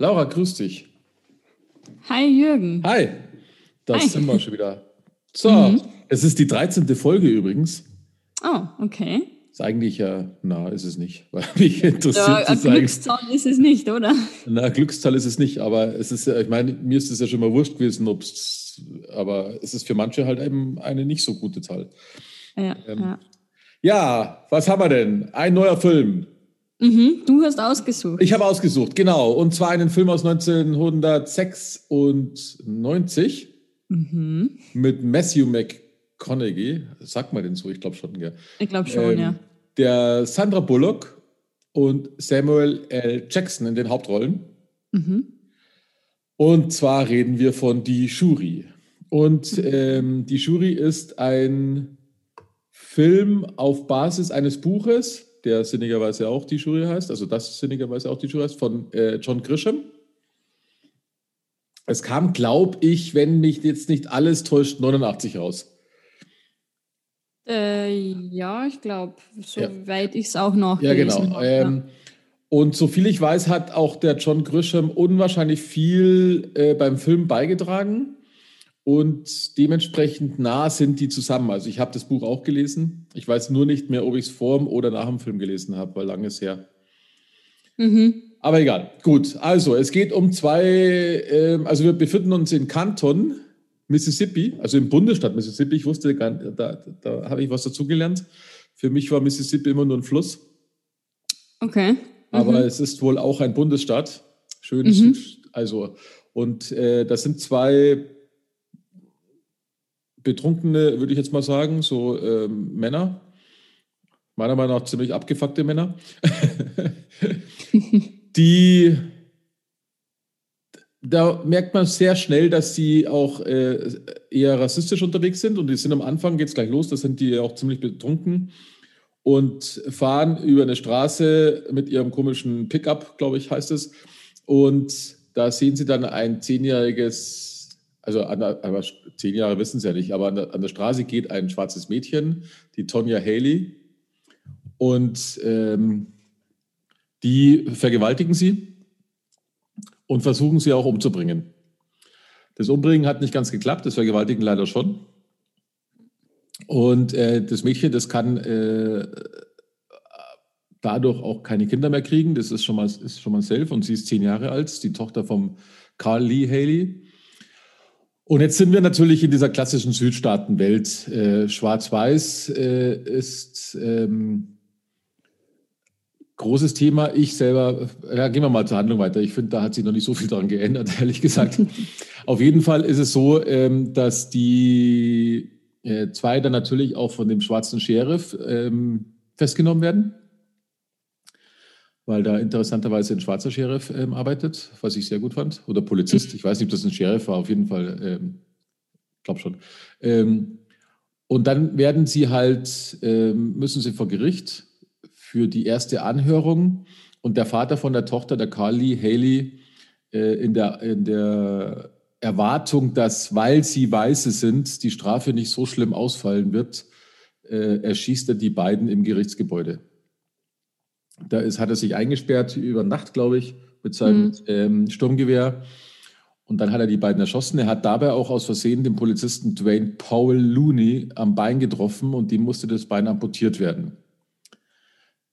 Laura, grüß dich. Hi Jürgen. Hi. Da Hi. sind wir schon wieder. So, Mhm. es ist die 13. Folge übrigens. Oh, okay. Ist eigentlich ja, na, ist es nicht. Weil mich interessiert Ja, eigentlich. Glückszahl ist es nicht, oder? Na, Glückszahl ist es nicht, aber es ist ja, ich meine, mir ist es ja schon mal wurscht gewesen, ob es, aber es ist für manche halt eben eine nicht so gute Zahl. Ja, Ähm, ja. Ja, was haben wir denn? Ein neuer Film. Mhm, du hast ausgesucht. Ich habe ausgesucht, genau. Und zwar einen Film aus 1996 Mhm. mit Matthew McConaughey. Sagt man den so? Ich glaube schon, ja. Ich glaube schon, Ähm, ja. Der Sandra Bullock und Samuel L. Jackson in den Hauptrollen. Mhm. Und zwar reden wir von Die Jury. Und ähm, Die Jury ist ein Film auf Basis eines Buches, der sinnigerweise auch Die Jury heißt, also das sinnigerweise auch Die Jury heißt, von äh, John Grisham. Es kam, glaube ich, wenn mich jetzt nicht alles täuscht, 89 raus. Äh, ja, ich glaube, Ja. soweit ich es auch noch Ja, genau. Ähm, und soviel ich weiß, hat auch der John Grisham unwahrscheinlich viel äh, beim Film beigetragen. Und dementsprechend nah sind die zusammen. Also ich habe das Buch auch gelesen. Ich weiß nur nicht mehr, ob ich es vor dem oder nach dem Film gelesen habe, weil lange ist her. Mhm. Aber egal. Gut, also es geht um zwei, ähm, also wir befinden uns in Canton, Mississippi, also im Bundesstaat Mississippi. Ich wusste, gar nicht, da, da habe ich was dazugelernt. Für mich war Mississippi immer nur ein Fluss. Okay. aber Mhm. es ist wohl auch ein Bundesstaat. Schönes Mhm. Also und äh, das sind zwei betrunkene, würde ich jetzt mal sagen, so ähm, Männer, meiner Meinung nach ziemlich abgefuckte Männer, die da merkt man sehr schnell, dass sie auch äh, eher rassistisch unterwegs sind. Und die sind am Anfang, geht es gleich los, da sind die auch ziemlich betrunken und fahren über eine Straße mit ihrem komischen Pickup, glaube ich, heißt es. Und da sehen sie dann ein zehnjähriges, also an der, zehn Jahre wissen sie ja nicht, aber an der, an der Straße geht ein schwarzes Mädchen, die Tonya Haley. Und ähm, die vergewaltigen sie und versuchen sie auch umzubringen. Das Umbringen hat nicht ganz geklappt, das Vergewaltigen leider schon. Und äh, das Mädchen, das kann äh, dadurch auch keine Kinder mehr kriegen. Das ist schon mal, ist schon mal safe. Und sie ist zehn Jahre alt, die Tochter vom Carl Lee Haley. Und jetzt sind wir natürlich in dieser klassischen Südstaatenwelt. Äh, Schwarz-Weiß äh, ist ähm, großes Thema. Ich selber, ja, gehen wir mal zur Handlung weiter. Ich finde, da hat sich noch nicht so viel daran geändert, ehrlich gesagt. Auf jeden Fall ist es so, ähm, dass die äh, zwei dann natürlich auch von dem schwarzen Sheriff ähm, festgenommen werden, weil da interessanterweise ein schwarzer Sheriff ähm, arbeitet, was ich sehr gut fand. Oder Polizist, ich weiß nicht, ob das ein Sheriff war, auf jeden Fall, ähm, glaube schon. Ähm, und dann werden sie halt, ähm, müssen sie vor Gericht für die erste Anhörung und der Vater von der Tochter, der Carly Haley, äh, in, der, in der Erwartung, dass, weil sie Weiße sind, die Strafe nicht so schlimm ausfallen wird, äh, erschießt er die beiden im Gerichtsgebäude. Da ist, hat er sich eingesperrt über Nacht, glaube ich, mit seinem Mhm. ähm, Sturmgewehr. Und dann hat er die beiden erschossen. Er hat dabei auch aus Versehen den Polizisten Dwayne Powell Looney am Bein getroffen und dem musste das Bein amputiert werden.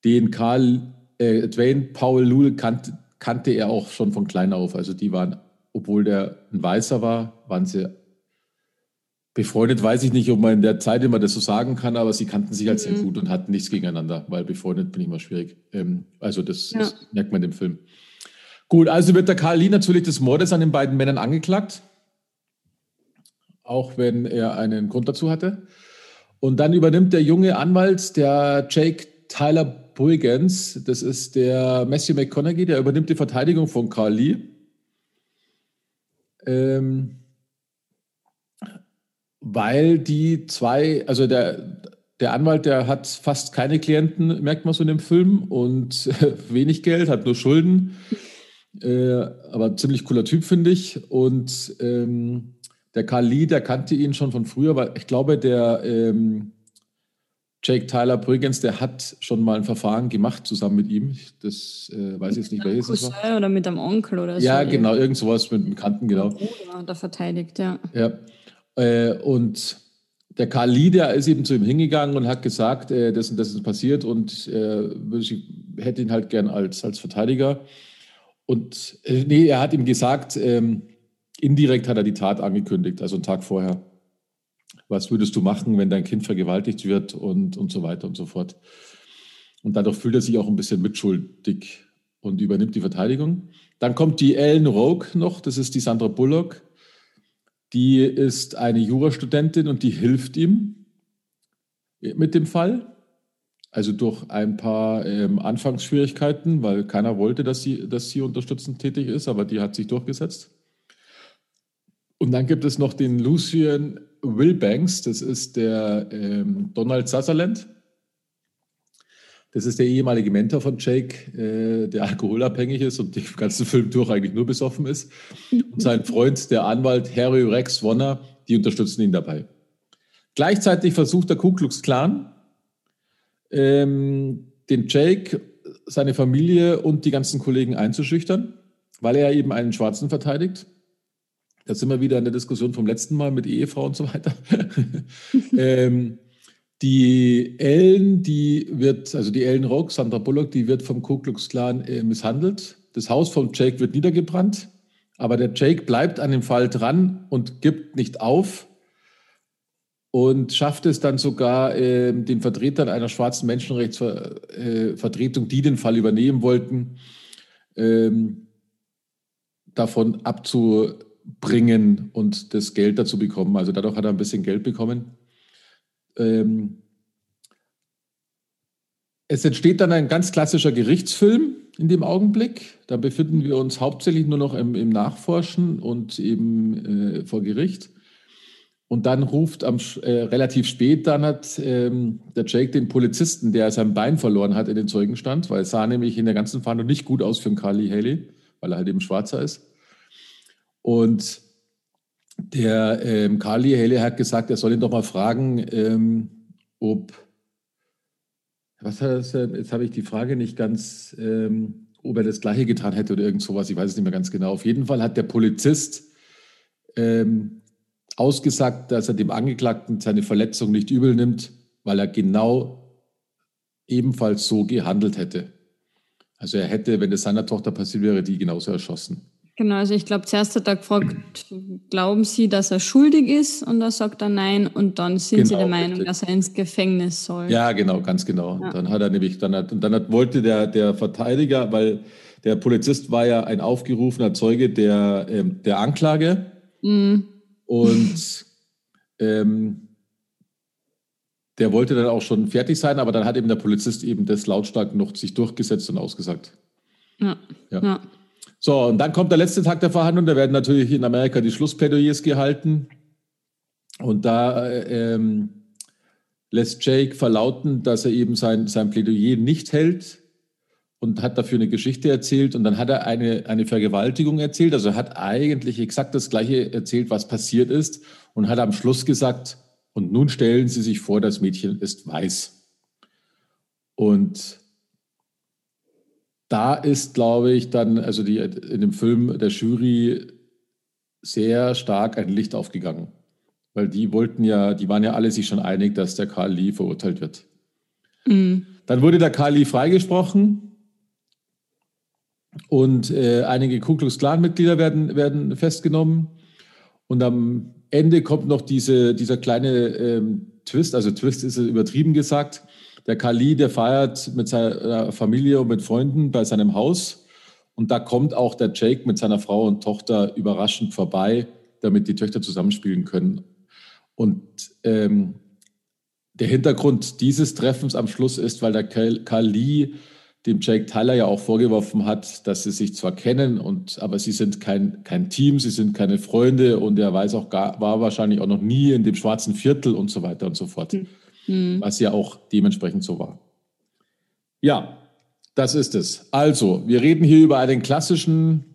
Den Karl, äh, Dwayne Powell Looney kannte, kannte er auch schon von klein auf. Also die waren, obwohl der ein Weißer war, waren sie befreundet. Weiß ich nicht, ob man in der Zeit immer das so sagen kann, aber sie kannten sich halt sehr Mhm. gut und hatten nichts gegeneinander, weil befreundet bin ich immer schwierig. Ähm, also das, Ja. das merkt man im Film. Gut, also wird der Karl Lee natürlich des Mordes an den beiden Männern angeklagt, auch wenn er einen Grund dazu hatte. Und dann übernimmt der junge Anwalt, der Jake Tyler Brigans, das ist der Matthew McConaughey, der übernimmt die Verteidigung von Carl Lee. Ähm, weil die zwei, also der, der Anwalt, der hat fast keine Klienten, merkt man so in dem Film, und wenig Geld, hat nur Schulden. Äh, aber ziemlich cooler Typ, finde ich. Und ähm, der Karl Lee, der kannte ihn schon von früher, weil ich glaube, der ähm, Jake Tyler übrigens, der hat schon mal ein Verfahren gemacht zusammen mit ihm. Das äh, weiß ich jetzt nicht, welches es war. Oder mit einem Onkel oder so. Ja, genau, irgend sowas mit einem Bekannten, genau. Der verteidigt, ja. Ja. Äh, und der Karl Lee, der ist eben zu ihm hingegangen und hat gesagt, äh, das das ist passiert und äh, hätte ihn halt gern als, als Verteidiger. Und äh, nee, er hat ihm gesagt, ähm, indirekt hat er die Tat angekündigt, also einen Tag vorher was würdest du machen, wenn dein Kind vergewaltigt wird und, und so weiter und so fort. Und dadurch fühlt er sich auch ein bisschen mitschuldig und übernimmt die Verteidigung. Dann kommt die Ellen Rogue noch, das ist die Sandra Bullock. Die ist eine Jurastudentin und die hilft ihm mit dem Fall. Also durch ein paar ähm, Anfangsschwierigkeiten, weil keiner wollte, dass sie, dass sie unterstützend tätig ist, aber die hat sich durchgesetzt. Und dann gibt es noch den Lucian Wilbanks, das ist der ähm, Donald Sutherland. Das ist der ehemalige Mentor von Jake, äh, der alkoholabhängig ist und den ganzen Film durch eigentlich nur besoffen ist. Und sein Freund, der Anwalt Harry Rex Warner, die unterstützen ihn dabei. Gleichzeitig versucht der Ku Klux Klan, ähm, den Jake, seine Familie und die ganzen Kollegen einzuschüchtern, weil er eben einen Schwarzen verteidigt. Da sind wir wieder in der Diskussion vom letzten Mal mit Ehefrau und so weiter. ähm, die Ellen, die wird, also die Ellen Rock, Sandra Bullock, die wird vom Ku Klux Klan äh, misshandelt. Das Haus von Jake wird niedergebrannt, aber der Jake bleibt an dem Fall dran und gibt nicht auf und schafft es dann sogar äh, den Vertretern einer schwarzen Menschenrechtsvertretung, äh, die den Fall übernehmen wollten, ähm, davon abzu bringen und das Geld dazu bekommen. Also dadurch hat er ein bisschen Geld bekommen. Ähm es entsteht dann ein ganz klassischer Gerichtsfilm in dem Augenblick. Da befinden wir uns hauptsächlich nur noch im, im Nachforschen und eben äh, vor Gericht. Und dann ruft am, äh, relativ spät, dann hat ähm, der Jake den Polizisten, der sein Bein verloren hat, in den Zeugenstand, weil es sah nämlich in der ganzen Fahndung nicht gut aus für einen Carly Haley, weil er halt eben Schwarzer ist. Und der ähm, Carly Haley hat gesagt, er soll ihn doch mal fragen, ähm, ob, was hat er, jetzt habe ich die Frage nicht ganz, ähm, ob er das Gleiche getan hätte oder irgend sowas, ich weiß es nicht mehr ganz genau. Auf jeden Fall hat der Polizist ähm, ausgesagt, dass er dem Angeklagten seine Verletzung nicht übel nimmt, weil er genau ebenfalls so gehandelt hätte. Also er hätte, wenn es seiner Tochter passiert wäre, die genauso erschossen. Genau, also ich glaube, zuerst hat er gefragt, glauben Sie, dass er schuldig ist? Und er sagt er nein. Und dann sind genau, Sie der Meinung, richtig. dass er ins Gefängnis soll. Ja, genau, ganz genau. Ja. Dann hat er nämlich, dann hat, und dann hat, wollte der, der Verteidiger, weil der Polizist war ja ein aufgerufener Zeuge der, ähm, der Anklage. Mhm. Und ähm, der wollte dann auch schon fertig sein, aber dann hat eben der Polizist eben das lautstark noch sich durchgesetzt und ausgesagt. Ja. ja. ja. So, und dann kommt der letzte Tag der Verhandlung. Da werden natürlich in Amerika die Schlussplädoyers gehalten. Und da ähm, lässt Jake verlauten, dass er eben sein, sein Plädoyer nicht hält und hat dafür eine Geschichte erzählt. Und dann hat er eine, eine Vergewaltigung erzählt. Also er hat eigentlich exakt das Gleiche erzählt, was passiert ist. Und hat am Schluss gesagt, und nun stellen Sie sich vor, das Mädchen ist weiß. Und da ist, glaube ich, dann, also die, in dem Film der Jury sehr stark ein Licht aufgegangen. Weil die wollten ja, die waren ja alle sich schon einig, dass der Karl Lee verurteilt wird. Mhm. Dann wurde der Karl Lee freigesprochen und äh, einige Ku Klux Klan-Mitglieder werden, werden festgenommen. Und am Ende kommt noch diese, dieser kleine ähm, Twist, also Twist ist übertrieben gesagt. Der Kali, der feiert mit seiner Familie und mit Freunden bei seinem Haus. Und da kommt auch der Jake mit seiner Frau und Tochter überraschend vorbei, damit die Töchter zusammenspielen können. Und ähm, der Hintergrund dieses Treffens am Schluss ist, weil der Kali dem Jake Tyler ja auch vorgeworfen hat, dass sie sich zwar kennen, und, aber sie sind kein, kein Team, sie sind keine Freunde und er weiß auch gar, war wahrscheinlich auch noch nie in dem schwarzen Viertel und so weiter und so fort. Mhm mhm. was ja auch dementsprechend so war. Ja, das ist es. Also, wir reden hier über einen klassischen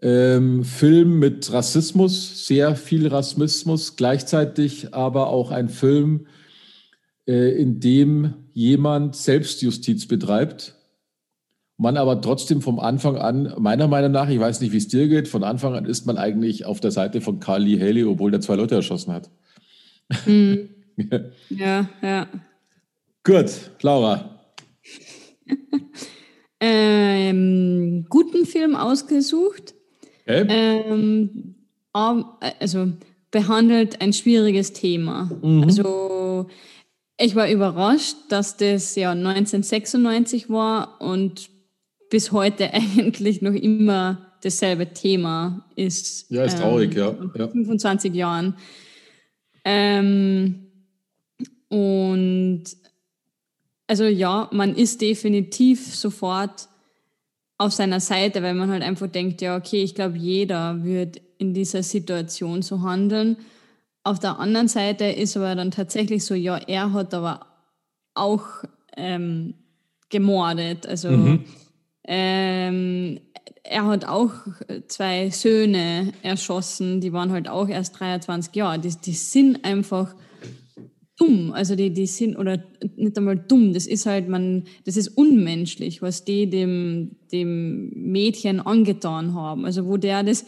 ähm, Film mit Rassismus, sehr viel Rassismus, gleichzeitig aber auch ein Film, äh, in dem jemand Selbstjustiz betreibt, man aber trotzdem vom Anfang an, meiner Meinung nach, ich weiß nicht, wie es dir geht, von Anfang an ist man eigentlich auf der Seite von Carly Haley, obwohl der zwei Leute erschossen hat. Mhm. ja, ja. Gut, Laura. ähm, guten Film ausgesucht. Okay. Ähm, also behandelt ein schwieriges Thema. Mhm. Also ich war überrascht, dass das ja 1996 war und bis heute eigentlich noch immer dasselbe Thema ist. Ja, ist traurig, ähm, ja. ja. 25 Jahren. Ähm, und also ja, man ist definitiv sofort auf seiner Seite, weil man halt einfach denkt, ja, okay, ich glaube, jeder wird in dieser Situation so handeln. Auf der anderen Seite ist aber dann tatsächlich so, ja, er hat aber auch ähm, gemordet. Also mhm. Ähm, er hat auch zwei Söhne erschossen, die waren halt auch erst 23 Jahre. Die, die sind einfach dumm. Also die, die sind, oder nicht einmal dumm, das ist halt, man, das ist unmenschlich, was die dem, dem Mädchen angetan haben. Also wo der das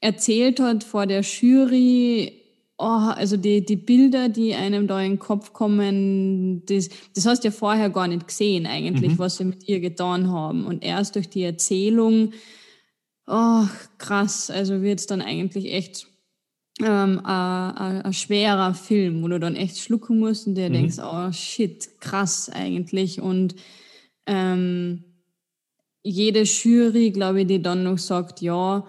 erzählt hat vor der Jury, oh, also die, die Bilder, die einem da in den Kopf kommen, das, das hast du ja vorher gar nicht gesehen eigentlich, mhm. was sie mit ihr getan haben. Und erst durch die Erzählung, oh, krass, also wird es dann eigentlich echt ähm, ein schwerer Film, wo du dann echt schlucken musst und dir mhm. denkst, oh shit, krass eigentlich. Und ähm, jede Jury, glaube ich, die dann noch sagt, ja,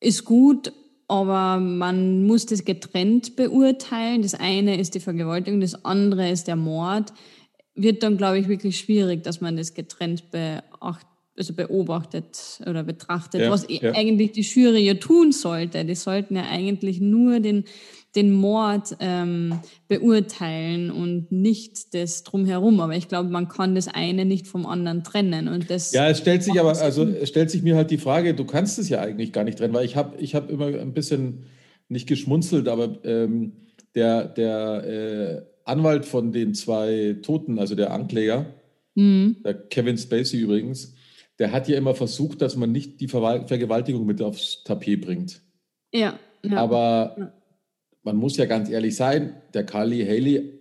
ist gut, aber man muss das getrennt beurteilen. Das eine ist die Vergewaltigung, das andere ist der Mord. Wird dann, glaube ich, wirklich schwierig, dass man das getrennt beachtet also beobachtet oder betrachtet, ja, was ja. eigentlich die Jury ja tun sollte. Die sollten ja eigentlich nur den, den Mord ähm, beurteilen und nicht das drumherum. Aber ich glaube, man kann das eine nicht vom anderen trennen. Und das ja, es stellt sich aber, also es stellt sich mir halt die Frage, du kannst es ja eigentlich gar nicht trennen, weil ich habe ich hab immer ein bisschen nicht geschmunzelt, aber ähm, der, der äh, Anwalt von den zwei Toten, also der Ankläger, mhm. der Kevin Spacey übrigens, der hat ja immer versucht, dass man nicht die Ver Vergewaltigung mit aufs Tapet bringt. Ja. ja Aber. Man muss ja ganz ehrlich sein, der Carly Haley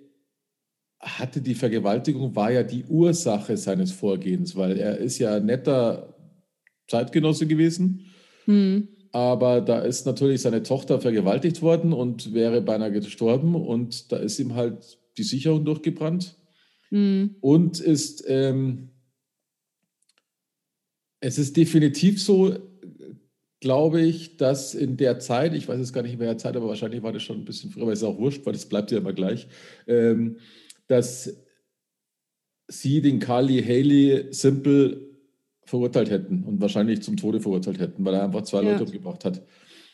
hatte die Vergewaltigung, war ja die Ursache seines Vorgehens, weil er ist ja ein netter Zeitgenosse gewesen. Hm. Aber da ist natürlich seine Tochter vergewaltigt worden und wäre beinahe gestorben und da ist ihm halt die Sicherung durchgebrannt. Hm. Und ist ähm, es ist definitiv so, glaube ich, dass in der Zeit, ich weiß jetzt gar nicht mehr der Zeit, aber wahrscheinlich war das schon ein bisschen früher, aber es ist auch wurscht, weil das bleibt ja immer gleich, ähm, dass sie den Carly Haley Simple verurteilt hätten und wahrscheinlich zum Tode verurteilt hätten, weil er einfach zwei ja. Leute umgebracht hat.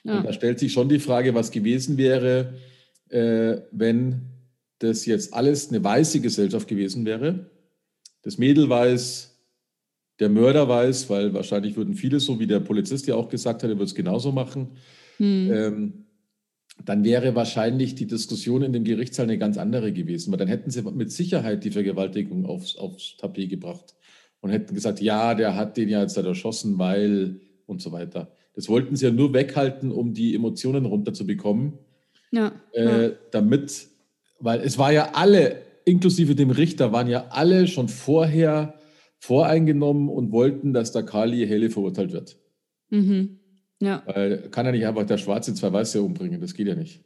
Ja. Und da stellt sich schon die Frage, was gewesen wäre, äh, wenn das jetzt alles eine weiße Gesellschaft gewesen wäre. Das Mädel weiß, der Mörder weiß, weil wahrscheinlich würden viele, so wie der Polizist ja auch gesagt hat, er würde es genauso machen, hm. ähm, dann wäre wahrscheinlich die Diskussion in dem Gerichtssaal eine ganz andere gewesen, weil dann hätten sie mit Sicherheit die Vergewaltigung aufs, aufs Tapet gebracht und hätten gesagt, ja, der hat den ja jetzt halt erschossen, weil und so weiter. Das wollten sie ja nur weghalten, um die Emotionen runterzubekommen. Ja, äh, ja. Damit, weil es war ja alle, inklusive dem Richter, waren ja alle schon vorher voreingenommen und wollten, dass der Kali Helle verurteilt wird. Mhm. Ja. Weil kann er nicht einfach der Schwarze zwei Weiße umbringen, das geht ja nicht.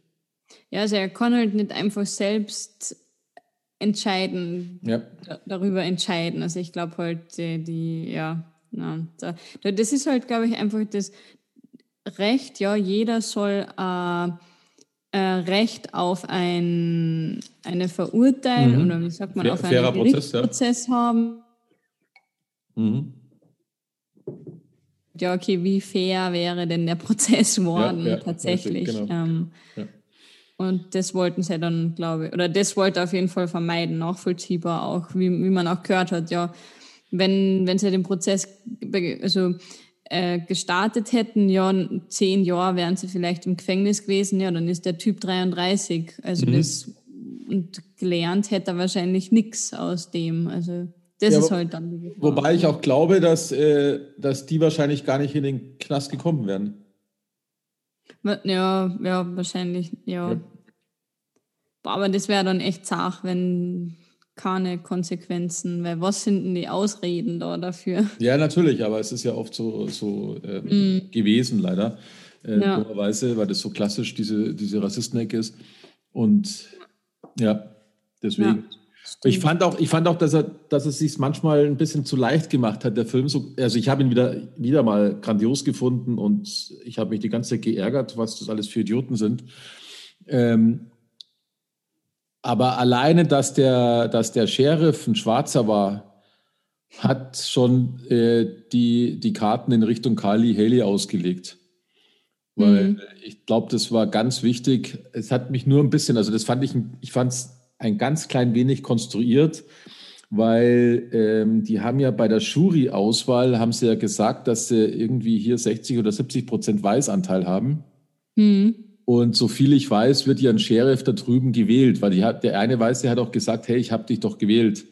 Ja, also er kann halt nicht einfach selbst entscheiden, ja. darüber entscheiden. Also ich glaube halt, die, die ja, na, da, das ist halt, glaube ich, einfach das Recht, ja, jeder soll äh, äh, Recht auf ein, eine Verurteilung mhm. oder wie sagt man, Fair, auf einen Gerichtsprozess ja. haben Mhm. Ja, okay, wie fair wäre denn der Prozess worden ja, ja, tatsächlich? Genau. Ähm, ja. Und das wollten sie dann, glaube ich, oder das wollte auf jeden Fall vermeiden, nachvollziehbar auch, wie, wie man auch gehört hat, ja, wenn, wenn sie den Prozess also, äh, gestartet hätten, ja, zehn Jahre wären sie vielleicht im Gefängnis gewesen, ja, dann ist der Typ 33. Also mhm. das und gelernt hätte er wahrscheinlich nichts aus dem. Also das ja, ist halt dann die Gefahr. Wobei ich auch glaube, dass, äh, dass die wahrscheinlich gar nicht in den Knast gekommen wären. Ja, ja, wahrscheinlich, ja. ja. Aber das wäre dann echt zart, wenn keine Konsequenzen, weil was sind denn die Ausreden da dafür? Ja, natürlich, aber es ist ja oft so, so ähm, mm. gewesen, leider. Äh, ja. weil das so klassisch diese, diese Rassistenecke ist. Und ja, deswegen. Ja, ich fand auch, ich fand auch, dass er, dass es sich manchmal ein bisschen zu leicht gemacht hat, der Film. So, also ich habe ihn wieder, wieder mal grandios gefunden und ich habe mich die ganze Zeit geärgert, was das alles für Idioten sind. Ähm, aber alleine, dass der, dass der Sheriff ein Schwarzer war, hat schon äh, die, die Karten in Richtung Carly Haley ausgelegt. Weil mhm. ich glaube, das war ganz wichtig. Es hat mich nur ein bisschen, also das fand ich, ich fand es ein ganz klein wenig konstruiert, weil ähm, die haben ja bei der Jury-Auswahl, haben sie ja gesagt, dass sie irgendwie hier 60 oder 70 Prozent Weißanteil haben. Mhm. Und so viel ich weiß, wird ja ein Sheriff da drüben gewählt, weil hat, der eine Weiße hat auch gesagt, hey, ich habe dich doch gewählt.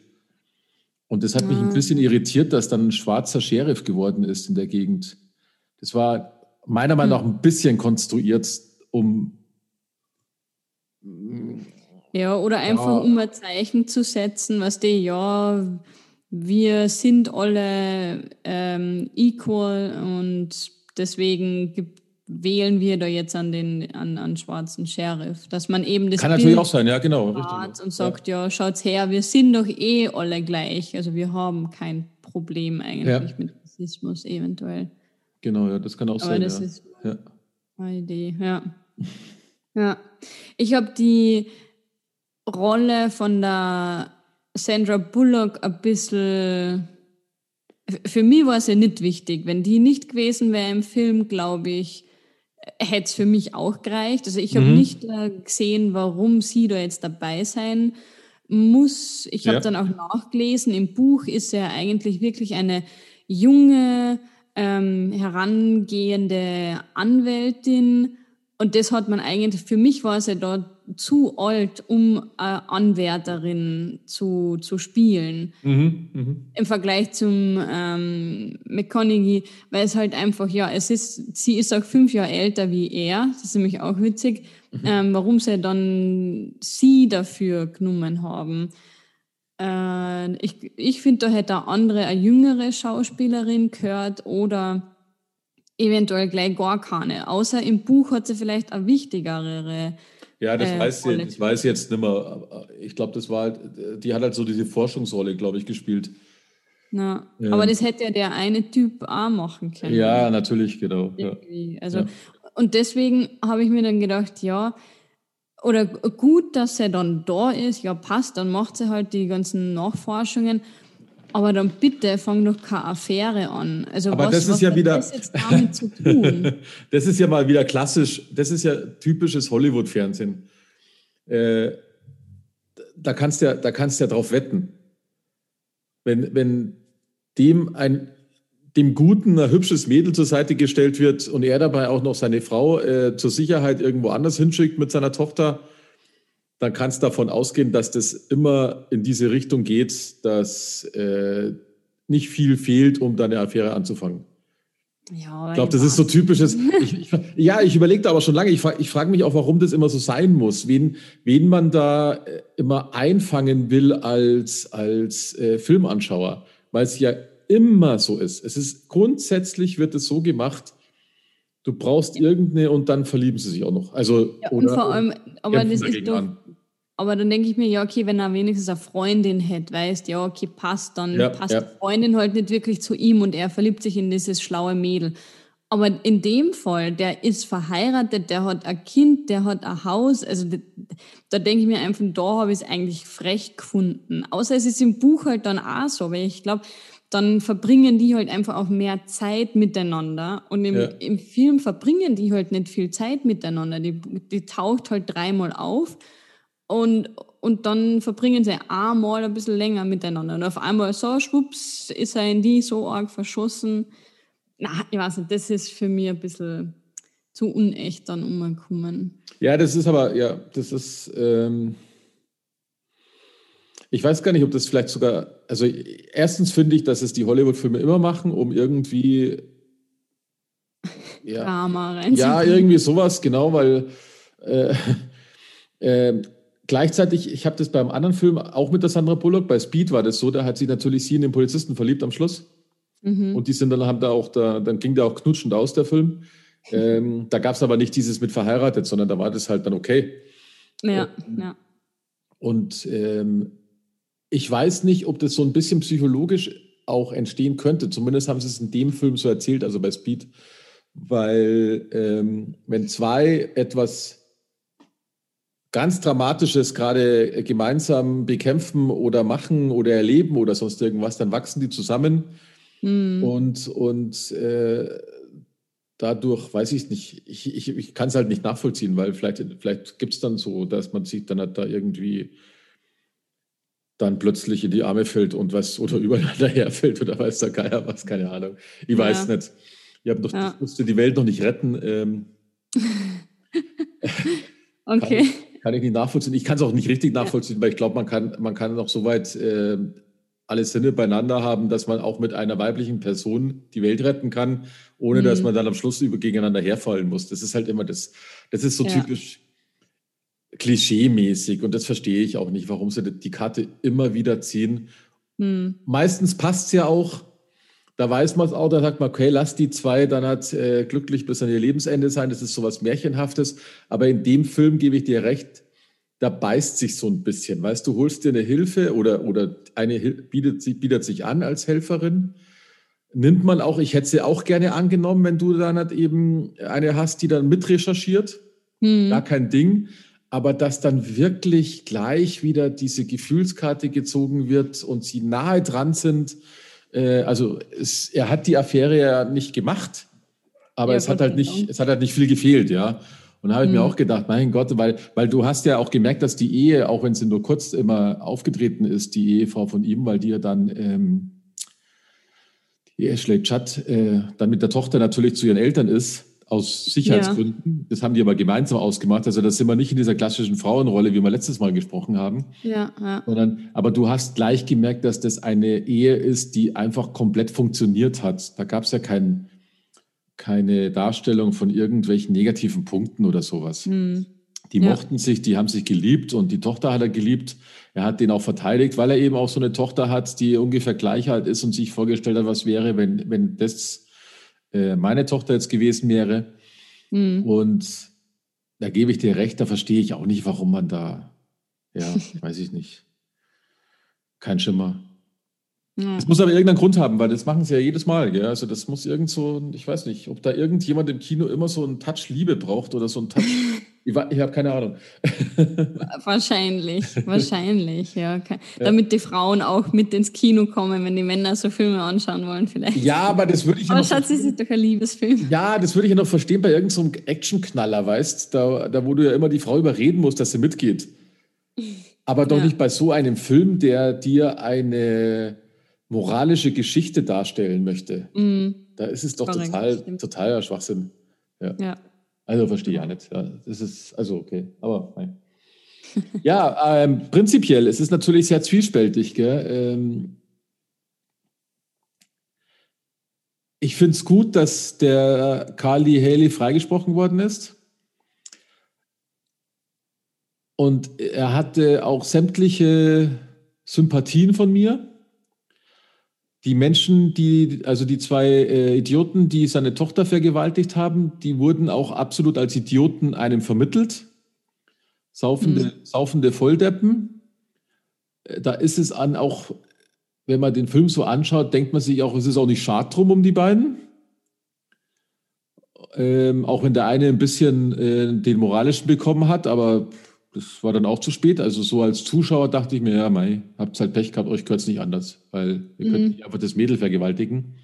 Und das hat ah. mich ein ah. bisschen irritiert, dass dann ein schwarzer Sheriff geworden ist in der Gegend. Das war meiner Meinung nach hm. ein bisschen konstruiert, um. Ja, oder einfach ja. um ein Zeichen zu setzen, was die, ja, wir sind alle ähm, equal und deswegen wählen wir da jetzt an den an, an schwarzen Sheriff, dass man eben das kann Bild natürlich auch sein, ja genau, richtig. und sagt ja. ja, schaut's her, wir sind doch eh alle gleich, also wir haben kein Problem eigentlich ja. mit Rassismus eventuell. Genau, ja, das kann auch Aber sein. Das ja. ist ja. eine Idee, ja. ja, ich habe die Rolle von der Sandra Bullock ein bisschen für mich war es ja nicht wichtig. Wenn die nicht gewesen wäre im Film, glaube ich, hätte es für mich auch gereicht. Also ich habe mhm. nicht äh, gesehen, warum sie da jetzt dabei sein muss. Ich habe ja. dann auch nachgelesen, im Buch ist er eigentlich wirklich eine junge, ähm, herangehende Anwältin. Und das hat man eigentlich, für mich war sie dort zu alt, um äh, Anwärterin zu, zu spielen. Mhm, mh. Im Vergleich zum ähm, McConaughey, weil es halt einfach, ja, es ist, sie ist auch fünf Jahre älter wie er, das ist nämlich auch witzig, mhm. ähm, warum sie dann sie dafür genommen haben. Äh, ich ich finde, da hätte eine andere, eine jüngere Schauspielerin gehört oder eventuell gleich gar keine. Außer im Buch hat sie vielleicht eine wichtigere ja, das, äh, weiß, ich, das weiß jetzt nicht mehr. Ich glaube, das war halt, die hat halt so diese Forschungsrolle, glaube ich, gespielt. Na, ja. Aber das hätte ja der eine Typ auch machen können. Ja, natürlich, genau. Ja. Also, ja. Und deswegen habe ich mir dann gedacht, ja, oder gut, dass er dann da ist, ja, passt, dann macht sie halt die ganzen Nachforschungen. Aber dann bitte fang doch keine Affäre an. Also Aber was, das ist was ja wieder. Das, jetzt damit zu tun? das ist ja mal wieder klassisch. Das ist ja typisches Hollywood-Fernsehen. Äh, da kannst du ja, da kannst ja drauf wetten. Wenn, wenn dem ein, dem Guten ein hübsches Mädel zur Seite gestellt wird und er dabei auch noch seine Frau äh, zur Sicherheit irgendwo anders hinschickt mit seiner Tochter, dann kannst du davon ausgehen, dass das immer in diese Richtung geht, dass äh, nicht viel fehlt, um deine Affäre anzufangen. Ja, ich glaube, das ist so typisches. Ich, ich, ja, ich überlege aber schon lange. Ich, ich frage mich auch, warum das immer so sein muss. Wen, wen man da äh, immer einfangen will als, als äh, Filmanschauer. Weil es ja immer so ist. Es ist grundsätzlich wird es so gemacht, du brauchst irgendeine und dann verlieben sie sich auch noch. Also, ja, oder, und vor allem, aber das ist doch, an. Aber dann denke ich mir, ja, okay, wenn er wenigstens eine Freundin hätte, weißt, ja, okay, passt, dann ja, passt ja. die Freundin halt nicht wirklich zu ihm und er verliebt sich in dieses schlaue Mädel. Aber in dem Fall, der ist verheiratet, der hat ein Kind, der hat ein Haus. Also da, denke ich mir einfach, da habe ich es eigentlich frech gefunden. Außer es ist im Buch halt dann auch so, weil ich glaube, dann verbringen die halt einfach auch mehr Zeit miteinander. Und im, ja. im Film verbringen die halt nicht viel Zeit miteinander. Die, die taucht halt dreimal auf und, und dann verbringen sie einmal ein bisschen länger miteinander. Und auf einmal so, schwupps, ist er in die so arg verschossen. Na, ich weiß nicht, das ist für mich ein bisschen zu unecht dann umgekommen. Ja, das ist aber, ja, das ist, ähm, Ich weiß gar nicht, ob das vielleicht sogar, also erstens finde ich, dass es die Hollywood-Filme immer machen, um irgendwie ja, Drama ja, irgendwie sowas, genau, weil äh, äh, gleichzeitig, ich habe das beim anderen Film auch mit der Sandra Bullock, bei Speed war das so, da hat sie natürlich sie in den Polizisten verliebt am Schluss. Mhm. Und die sind dann, haben da auch, da, dann ging der auch knutschend aus, der Film. Ähm, da gab es aber nicht dieses mit verheiratet, sondern da war das halt dann okay. Ja, ähm, ja. Und ähm, ich weiß nicht, ob das so ein bisschen psychologisch auch entstehen könnte. Zumindest haben sie es in dem Film so erzählt, also bei Speed. Weil ähm, wenn zwei etwas ganz Dramatisches gerade gemeinsam bekämpfen oder machen oder erleben oder sonst irgendwas, dann wachsen die zusammen mhm. und, und äh, dadurch, weiß ich nicht, ich, ich, ich kann es halt nicht nachvollziehen, weil vielleicht, vielleicht gibt es dann so, dass man sich dann halt da irgendwie dann plötzlich in die Arme fällt und was oder übereinander herfällt oder weiß der Geier was, keine Ahnung. Ich ja. weiß nicht. Ich doch, ja. musste die Welt noch nicht retten. Ähm, okay kann ich nicht nachvollziehen. Ich kann es auch nicht richtig nachvollziehen, ja. weil ich glaube, man kann, man kann noch so weit äh, alle Sinne beieinander haben, dass man auch mit einer weiblichen Person die Welt retten kann, ohne mhm. dass man dann am Schluss über gegeneinander herfallen muss. Das ist halt immer das, das ist so ja. typisch klischee-mäßig und das verstehe ich auch nicht, warum sie die Karte immer wieder ziehen. Mhm. Meistens passt es ja auch, da weiß man es auch, da sagt man, okay, lass die zwei dann halt äh, glücklich bis an ihr Lebensende sein. Das ist sowas Märchenhaftes. Aber in dem Film gebe ich dir recht, da beißt sich so ein bisschen. Weißt du, holst dir eine Hilfe oder, oder eine bietet, bietet sich an als Helferin. Nimmt man auch, ich hätte sie auch gerne angenommen, wenn du dann halt eben eine hast, die dann mitrecherchiert. Hm. Gar kein Ding. Aber dass dann wirklich gleich wieder diese Gefühlskarte gezogen wird und sie nahe dran sind, äh, also es, er hat die Affäre ja nicht gemacht, aber ja, es hat halt nicht, es hat halt nicht viel gefehlt, ja. Und da habe ich mhm. mir auch gedacht, mein Gott, weil, weil du hast ja auch gemerkt, dass die Ehe, auch wenn sie nur kurz immer aufgetreten ist, die Ehefrau von ihm, weil die ja dann, ähm, die Ashley Chudd, äh, dann mit der Tochter natürlich zu ihren Eltern ist aus Sicherheitsgründen. Ja. Das haben die aber gemeinsam ausgemacht. Also da sind wir nicht in dieser klassischen Frauenrolle, wie wir letztes Mal gesprochen haben. Ja, ja. Sondern, aber du hast gleich gemerkt, dass das eine Ehe ist, die einfach komplett funktioniert hat. Da gab es ja kein, keine Darstellung von irgendwelchen negativen Punkten oder sowas. Hm. Die ja. mochten sich, die haben sich geliebt und die Tochter hat er geliebt. Er hat den auch verteidigt, weil er eben auch so eine Tochter hat, die ungefähr gleich alt ist und sich vorgestellt hat, was wäre, wenn, wenn das äh, meine Tochter jetzt gewesen wäre. Mhm. Und da gebe ich dir recht, da verstehe ich auch nicht, warum man da, ja, weiß ich nicht. Kein Schimmer. Das muss aber irgendeinen Grund haben, weil das machen sie ja jedes Mal. Gell? Also das muss irgend so, ich weiß nicht, ob da irgendjemand im Kino immer so einen Touch Liebe braucht oder so einen Touch Ich, ich habe keine Ahnung. wahrscheinlich, wahrscheinlich, ja. Damit die Frauen auch mit ins Kino kommen, wenn die Männer so Filme anschauen wollen, vielleicht. Ja, aber das würde ich aber ja Schatz, das ist doch ein Liebesfilm. Ja, das würde ich ja noch verstehen bei irgendeinem so Actionknaller, weißt da, da, wo du ja immer die Frau überreden musst, dass sie mitgeht. Aber doch ja. nicht bei so einem Film, der dir eine moralische Geschichte darstellen möchte. Mm. Da ist es doch Korrekt, total, totaler Schwachsinn. Ja. ja. Also verstehe ich ja nicht. Ja, das ist, also okay, aber nein. ja, ähm, prinzipiell, es ist natürlich sehr zwiespältig. Ähm, ich finde es gut, dass der Carly Haley freigesprochen worden ist. Und er hatte auch sämtliche Sympathien von mir die Menschen, die, also die zwei äh, Idioten, die seine Tochter vergewaltigt haben, die wurden auch absolut als Idioten einem vermittelt. Saufende, mhm. saufende Volldeppen. Äh, da ist es an auch, wenn man den Film so anschaut, denkt man sich auch, es ist auch nicht schad drum um die beiden. Ähm, auch wenn der eine ein bisschen äh, den moralischen bekommen hat, aber das war dann auch zu spät. Also so als Zuschauer dachte ich mir, ja, mei, habt halt Pech gehabt, euch gehört es nicht anders, weil ihr mhm. könnt nicht einfach das Mädel vergewaltigen.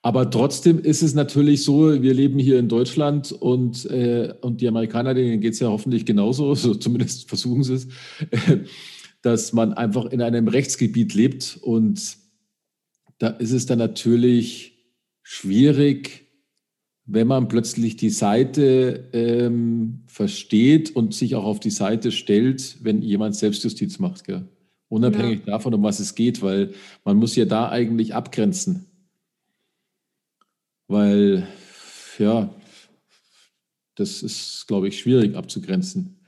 Aber trotzdem ist es natürlich so, wir leben hier in Deutschland und, äh, und die Amerikaner, denen geht es ja hoffentlich genauso, so zumindest versuchen sie es, äh, dass man einfach in einem Rechtsgebiet lebt und da ist es dann natürlich schwierig, wenn man plötzlich die Seite ähm, versteht und sich auch auf die Seite stellt, wenn jemand Selbstjustiz macht. Gell? Unabhängig ja. davon, um was es geht, weil man muss ja da eigentlich abgrenzen. Weil, ja, das ist, glaube ich, schwierig abzugrenzen.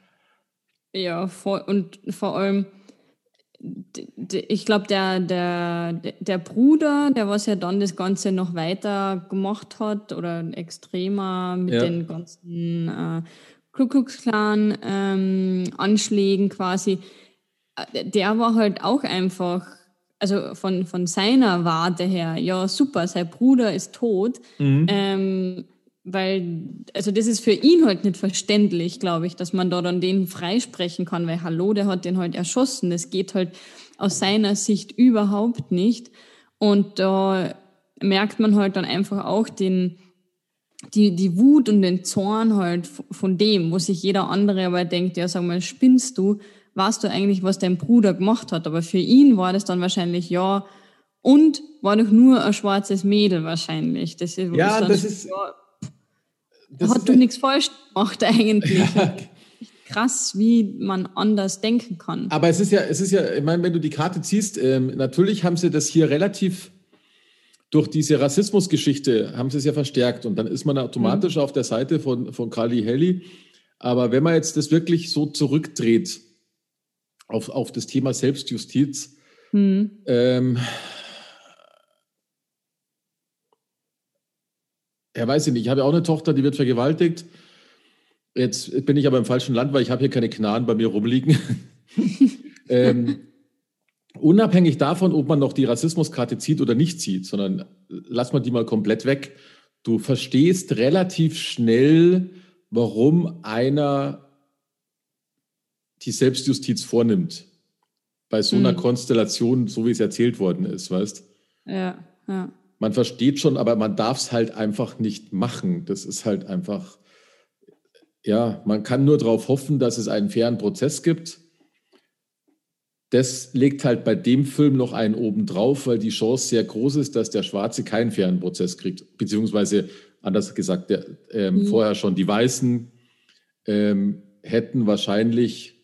Ja, vor, und vor allem, ich glaube, der, der, der Bruder, der was ja dann das Ganze noch weiter gemacht hat oder extremer mit ja. den ganzen äh, Ku Klux Klan ähm, Anschlägen quasi, äh, der war halt auch einfach, also von, von seiner Warte her, ja super, sein Bruder ist tot. Mhm. Ähm, weil, also das ist für ihn halt nicht verständlich, glaube ich, dass man da dann den freisprechen kann, weil hallo, der hat den halt erschossen. Das geht halt aus seiner Sicht überhaupt nicht. Und da merkt man halt dann einfach auch den, die, die Wut und den Zorn halt von dem, wo sich jeder andere aber denkt, ja, sag mal, spinnst du? Weißt du eigentlich, was dein Bruder gemacht hat? Aber für ihn war das dann wahrscheinlich, ja, und war doch nur ein schwarzes Mädel wahrscheinlich. Das ist, ja, das ist, ja, das hat du nichts falsch gemacht eigentlich. Krass, wie man anders denken kann. Aber es ist ja, es ist ja, ich meine, wenn du die Karte ziehst, ähm, natürlich haben sie das hier relativ durch diese Rassismusgeschichte haben sie es ja verstärkt und dann ist man automatisch mhm. auf der Seite von, von Carly Helly. Aber wenn man jetzt das wirklich so zurückdreht auf, auf das Thema Selbstjustiz, mhm. ähm, ja, weiß ich nicht. Ich habe ja auch eine Tochter, die wird vergewaltigt. Jetzt bin ich aber im falschen Land, weil ich habe hier keine Knarren bei mir rumliegen. ähm, unabhängig davon, ob man noch die Rassismuskarte zieht oder nicht zieht, sondern lass mal die mal komplett weg. Du verstehst relativ schnell, warum einer die Selbstjustiz vornimmt. Bei so einer mhm. Konstellation, so wie es erzählt worden ist, weißt? Ja, ja man versteht schon, aber man darf es halt einfach nicht machen. Das ist halt einfach, ja, man kann nur darauf hoffen, dass es einen fairen Prozess gibt. Das legt halt bei dem Film noch einen oben drauf, weil die Chance sehr groß ist, dass der Schwarze keinen fairen Prozess kriegt. Beziehungsweise, anders gesagt, der, ähm, mhm. vorher schon die Weißen ähm, hätten wahrscheinlich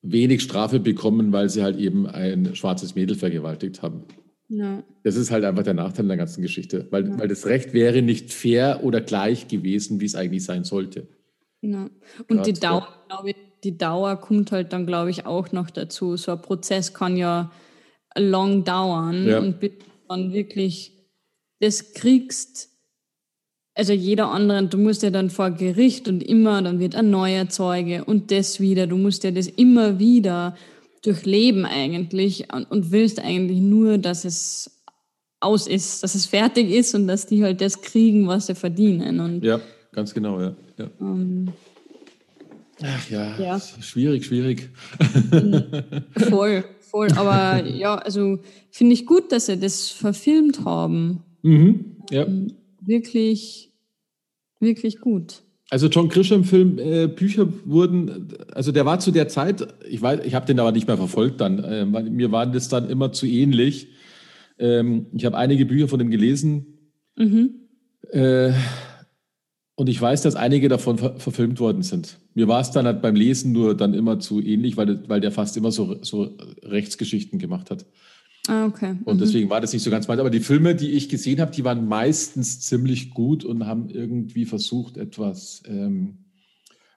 wenig Strafe bekommen, weil sie halt eben ein schwarzes Mädel vergewaltigt haben. Ja. Das ist halt einfach der Nachteil der ganzen Geschichte, weil, ja. weil das Recht wäre nicht fair oder gleich gewesen, wie es eigentlich sein sollte. Ja. Und Grad, die Dauer, glaube ich, die Dauer kommt halt dann, glaube ich, auch noch dazu. So ein Prozess kann ja long dauern ja. und bis du dann wirklich das kriegst, also jeder andere, du musst ja dann vor Gericht und immer, dann wird ein neuer Zeuge und das wieder, du musst ja das immer wieder durchleben eigentlich und, und willst eigentlich nur, dass es aus ist, dass es fertig ist und dass die halt das kriegen, was sie verdienen. Und, ja, ganz genau, ja. ja. Ähm, Ach ja, ja, schwierig, schwierig. Voll, voll. Aber ja, also finde ich gut, dass sie das verfilmt haben. Mhm, ja. Ähm, wirklich, wirklich gut. Also John Grisham-Film, äh, Bücher wurden, also der war zu der Zeit, ich weiß, ich habe den aber nicht mehr verfolgt dann, äh, mir waren das dann immer zu ähnlich. Ähm, ich habe einige Bücher von ihm gelesen mhm. äh, und ich weiß, dass einige davon ver verfilmt worden sind. Mir war es dann halt beim Lesen nur dann immer zu ähnlich, weil, weil der fast immer so, so Rechtsgeschichten gemacht hat. Ah, okay. Und mhm. deswegen war das nicht so ganz meins. Aber die Filme, die ich gesehen habe, die waren meistens ziemlich gut und haben irgendwie versucht, etwas ähm,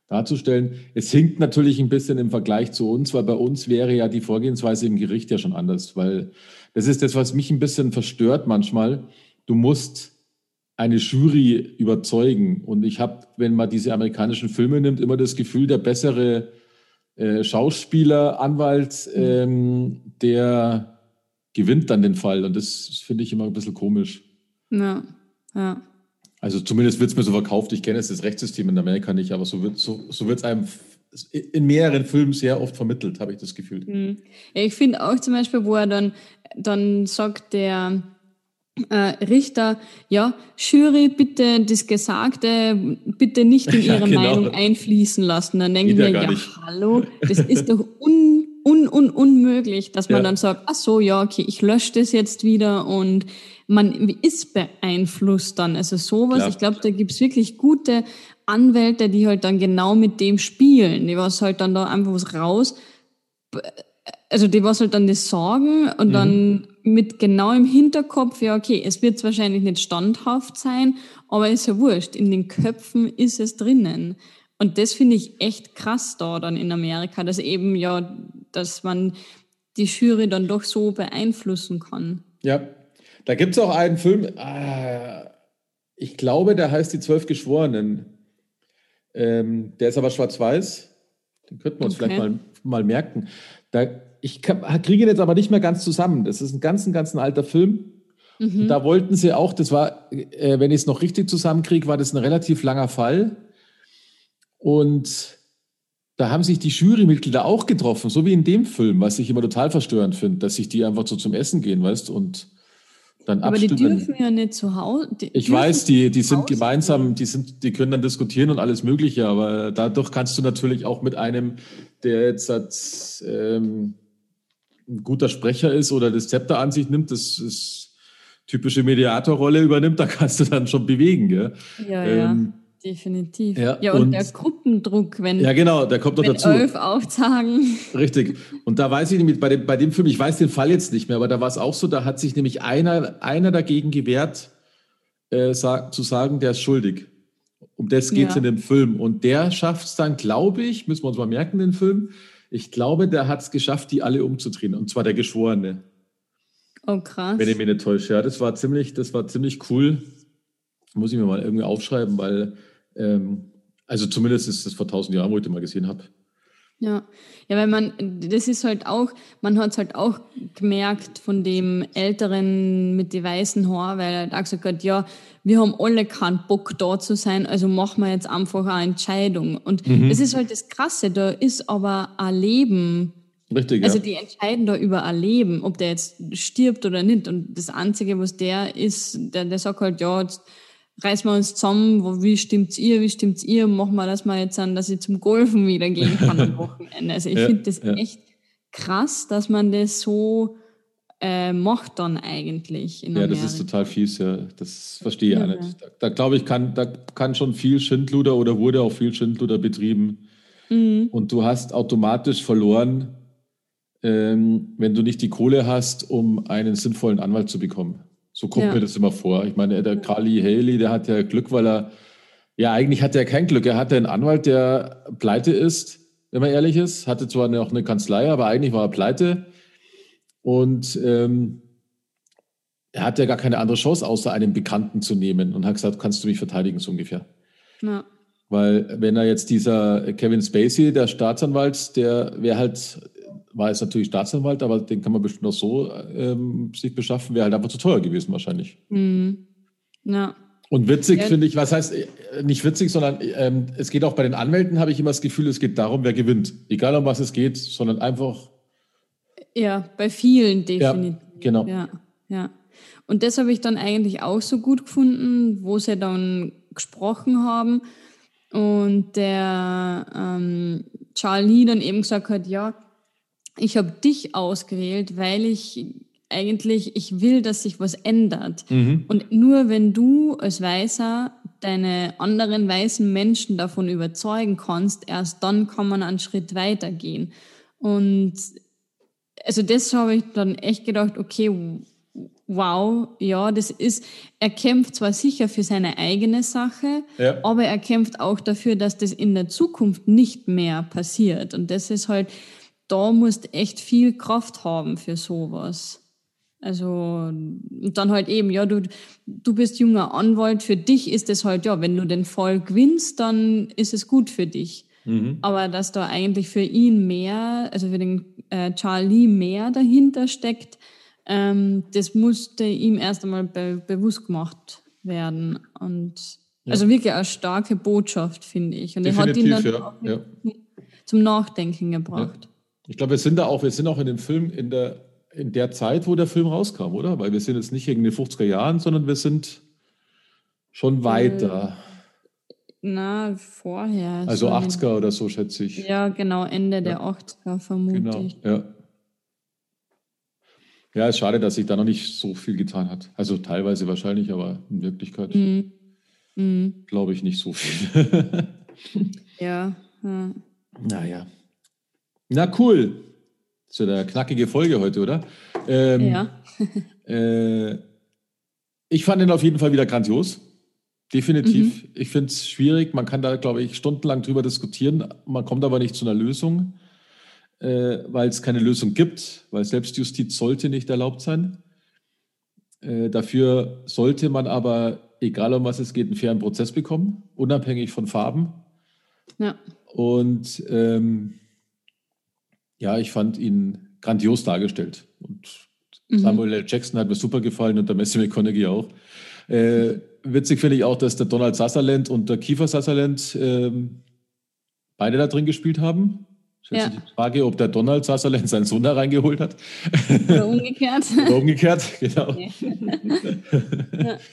darzustellen. Es hinkt natürlich ein bisschen im Vergleich zu uns, weil bei uns wäre ja die Vorgehensweise im Gericht ja schon anders, weil das ist das, was mich ein bisschen verstört manchmal. Du musst eine Jury überzeugen. Und ich habe, wenn man diese amerikanischen Filme nimmt, immer das Gefühl, der bessere äh, Schauspieler, Anwalt, mhm. ähm, der gewinnt dann den Fall. Und das finde ich immer ein bisschen komisch. Ja, ja. Also zumindest wird es mir so verkauft. Ich kenne jetzt das Rechtssystem in Amerika nicht, aber so wird es so, so einem in mehreren Filmen sehr oft vermittelt, habe ich das Gefühl. Mhm. Ja, ich finde auch zum Beispiel, wo er dann, dann sagt, der äh, Richter, ja, Jury, bitte das Gesagte, bitte nicht in Ihre ja, genau. Meinung einfließen lassen. Dann denke ich mir, ja, nicht. hallo, das ist doch un un, un, unmöglich, dass man ja. dann sagt, ach so, ja, okay, ich lösche das jetzt wieder und man ist beeinflusst dann. Also sowas, Klar. ich glaube, da gibt's wirklich gute Anwälte, die halt dann genau mit dem spielen, die was halt dann da einfach was raus also die was halt dann das sagen und mhm. dann mit genau im Hinterkopf, ja, okay, es wird wahrscheinlich nicht standhaft sein, aber ist ja wurscht. In den Köpfen ist es drinnen. Und das finde ich echt krass da dann in Amerika, dass eben ja, dass man die Jury dann doch so beeinflussen kann. Ja, da gibt es auch einen Film, äh, ich glaube, der heißt Die Zwölf Geschworenen. Ähm, der ist aber schwarz-weiß. Den könnten wir uns okay. vielleicht mal, mal merken. Da, ich kriege ihn jetzt aber nicht mehr ganz zusammen. Das ist ein ganz, ein ganz ein alter Film. Mhm. Da wollten sie auch, das war, äh, wenn ich es noch richtig zusammenkriege, war das ein relativ langer Fall. Und da haben sich die Jurymitglieder auch getroffen, so wie in dem Film, was ich immer total verstörend finde, dass sich die einfach so zum Essen gehen, weißt und dann Aber abstimmen. die dürfen ja nicht zu Hause. Ich weiß, die, die sind gemeinsam, die sind, die können dann diskutieren und alles Mögliche, aber dadurch kannst du natürlich auch mit einem, der jetzt hat, ähm, ein guter Sprecher ist oder das Zepter an sich nimmt, das ist typische Mediatorrolle übernimmt, da kannst du dann schon bewegen. Gell? Ja, ähm, ja. Definitiv. Ja, ja und, und, der Gruppendruck, wenn, ja, genau, der kommt noch dazu. elf aufzagen. Richtig. Und da weiß ich nämlich, bei dem, bei dem Film, ich weiß den Fall jetzt nicht mehr, aber da war es auch so, da hat sich nämlich einer, einer dagegen gewehrt, äh, sag, zu sagen, der ist schuldig. Um das geht es ja. in dem Film. Und der schafft es dann, glaube ich, müssen wir uns mal merken, den Film, ich glaube, der hat es geschafft, die alle umzudrehen. Und zwar der Geschworene. Oh, krass. Wenn ich mich nicht täusche. Ja, das war ziemlich, das war ziemlich cool. Muss ich mir mal irgendwie aufschreiben, weil, ähm, also zumindest ist das vor tausend Jahren, wo ich den mal gesehen habe. Ja, ja, weil man, das ist halt auch, man hat es halt auch gemerkt von dem Älteren mit den weißen Haaren, weil er halt auch gesagt hat, ja, wir haben alle keinen Bock da zu sein, also machen wir jetzt einfach eine Entscheidung. Und mhm. das ist halt das Krasse, da ist aber ein Leben. Richtig, Also die entscheiden da über ein Leben, ob der jetzt stirbt oder nicht. Und das Einzige, was der ist, der, der sagt halt, ja, jetzt reißen wir uns zusammen, wo, wie stimmt's ihr, wie stimmt's ihr, machen wir das mal jetzt an, dass ich zum Golfen wieder gehen kann am Wochenende. Also ich ja, finde das ja. echt krass, dass man das so äh, macht dann eigentlich. ja, das ist total fies, ja. Das verstehe ich ja, auch nicht. Da, da glaube ich, kann, da kann schon viel Schindluder oder wurde auch viel Schindluder betrieben. Mhm. Und du hast automatisch verloren, ähm, wenn du nicht die Kohle hast, um einen sinnvollen Anwalt zu bekommen. So kommt ja. mir das immer vor. Ich meine, der Carly Haley, der hat ja Glück, weil er, ja, eigentlich hat er kein Glück. Er hatte einen Anwalt, der pleite ist, wenn man ehrlich ist. Hatte zwar noch eine Kanzlei, aber eigentlich war er pleite. Und ähm, er hatte ja gar keine andere Chance, außer einen Bekannten zu nehmen und hat gesagt, kannst du mich verteidigen, so ungefähr. Ja. Weil wenn er jetzt dieser Kevin Spacey, der Staatsanwalt, der wäre halt war jetzt natürlich Staatsanwalt, aber den kann man bestimmt auch so ähm, sich beschaffen, wäre halt einfach zu teuer gewesen wahrscheinlich. Mhm. Ja. Und witzig ja. finde ich, was heißt äh, nicht witzig, sondern ähm, es geht auch bei den Anwälten, habe ich immer das Gefühl, es geht darum, wer gewinnt. Egal um was es geht, sondern einfach. Ja, bei vielen definitiv. Ja, genau. Ja, ja. Und das habe ich dann eigentlich auch so gut gefunden, wo sie dann gesprochen haben und der ähm, Charlie dann eben gesagt hat, ja, ich habe dich ausgewählt, weil ich eigentlich, ich will, dass sich was ändert. Mhm. Und nur wenn du als Weißer deine anderen weißen Menschen davon überzeugen kannst, erst dann kann man einen Schritt weitergehen. Und also das habe ich dann echt gedacht, okay, wow, ja, das ist, er kämpft zwar sicher für seine eigene Sache, ja. aber er kämpft auch dafür, dass das in der Zukunft nicht mehr passiert. Und das ist halt, da musst echt viel Kraft haben für sowas. Also, und dann halt eben, ja, du, du bist junger Anwalt, für dich ist es halt, ja, wenn du den Fall gewinnst, dann ist es gut für dich. Mhm. Aber dass da eigentlich für ihn mehr, also für den äh, Charlie mehr dahinter steckt, ähm, das musste ihm erst einmal be bewusst gemacht werden. Und ja. also wirklich eine starke Botschaft, finde ich. Und er hat ihn dann ja. Ja. zum Nachdenken gebracht. Ich glaube, wir sind da auch, wir sind auch in dem Film in der, in der Zeit, wo der Film rauskam, oder? Weil wir sind jetzt nicht in den 50er Jahren, sondern wir sind schon weiter. Na, vorher. Also 80er oder so, schätze ich. Ja, genau, Ende ja. der 80er vermute genau, ich. Ja. Ja, ist schade, dass sich da noch nicht so viel getan hat. Also teilweise wahrscheinlich, aber in Wirklichkeit mhm. Mhm. glaube ich nicht so viel. ja, ja. Naja. Na cool. Das ist ja eine knackige Folge heute, oder? Ähm, Ja. äh, ich fand ihn auf jeden Fall wieder grandios. Definitiv. Ich finde es schwierig. Man kann da, glaube ich, stundenlang drüber diskutieren. Man kommt aber nicht zu einer Lösung, äh, weil es keine Lösung gibt, weil Selbstjustiz sollte nicht erlaubt sein. Äh, dafür sollte man aber, egal um was es geht, einen fairen Prozess bekommen, unabhängig von Farben. Ja. Und ähm, ja, ich fand ihn grandios dargestellt. Und Samuel L. Jackson hat mir super gefallen und der Messi McConaughey auch. Äh, witzig finde ich auch, dass der Donald Sutherland und der Kiefer Sutherland ähm, beide da drin gespielt haben. Stellt Ja. die Frage, ob der Donald Sutherland seinen Sohn da reingeholt hat. Oder umgekehrt. Oder umgekehrt, genau. Ja.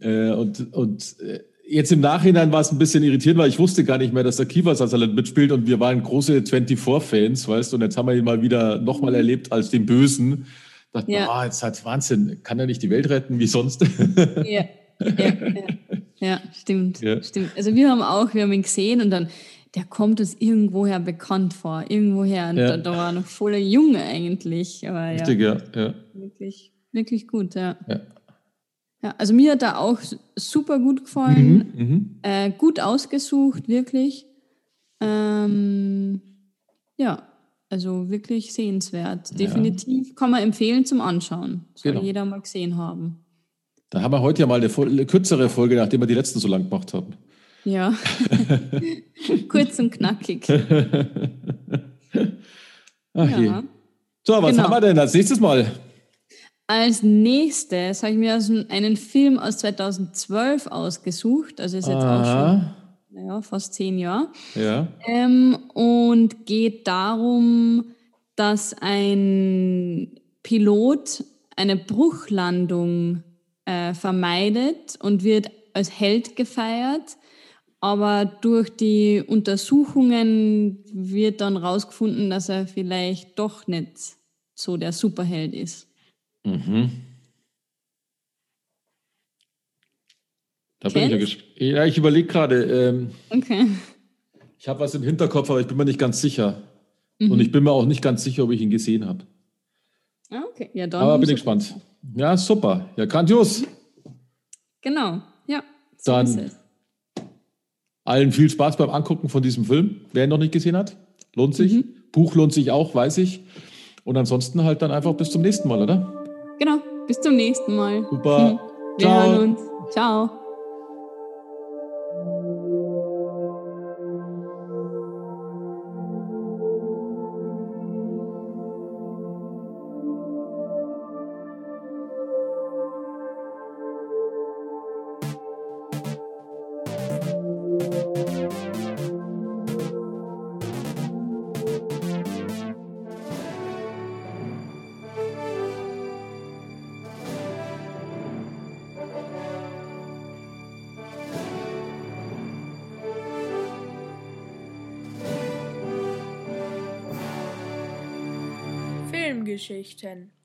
Äh, und und äh, jetzt im Nachhinein war es ein bisschen irritierend, weil ich wusste gar nicht mehr, dass der Kiefer Sutherland mitspielt und wir waren große 24-Fans, weißt du, und jetzt haben wir ihn mal wieder nochmal erlebt als den Bösen. Dachte, Ja. ja. jetzt hat Wahnsinn, kann er nicht die Welt retten wie sonst? Ja, ja, ja. ja stimmt, Ja. stimmt. Also wir haben auch, wir haben ihn gesehen und dann, der kommt uns irgendwoher bekannt vor, irgendwoher. Und da, da war er noch voller Junge eigentlich. Aber Richtig, ja. ja. wirklich, wirklich gut, ja. Ja. ja. Also mir hat er auch super gut gefallen, Mhm, mhm. äh, gut ausgesucht, wirklich. Ähm, ja, also wirklich sehenswert. Definitiv kann man empfehlen zum Anschauen. Soll Genau. jeder mal gesehen haben. Da haben wir heute ja mal eine, eine kürzere Folge, nachdem wir die letzten so lang gemacht haben. Ja. Kurz und knackig. Ach je. Ja. So, was Genau. haben wir denn als nächstes Mal? Als nächstes habe ich mir also einen Film aus 2012 ausgesucht. Also ist jetzt auch schon naja, fast zehn Jahre. Ja. Ähm, und geht darum, dass ein Pilot eine Bruchlandung äh, vermeidet und wird als Held gefeiert. Aber durch die Untersuchungen wird dann rausgefunden, dass er vielleicht doch nicht so der Superheld ist. Mhm. Da bin ich ja, ja, ich überlege gerade. Ähm, Okay. ich habe was im Hinterkopf, aber ich bin mir nicht ganz sicher. Mhm. Und ich bin mir auch nicht ganz sicher, ob ich ihn gesehen habe. Ah, okay. Ja, dann Aber bin ich gespannt. Ja, super. Ja, grandios. Genau, ja. So Dann-. Allen viel Spaß beim Angucken von diesem Film. Wer ihn noch nicht gesehen hat, lohnt sich. Mhm. Buch lohnt sich auch, weiß ich. Und ansonsten halt dann einfach bis zum nächsten Mal, oder? Genau. Bis zum nächsten Mal. Super. Wir Ciao. hören uns. Ciao. question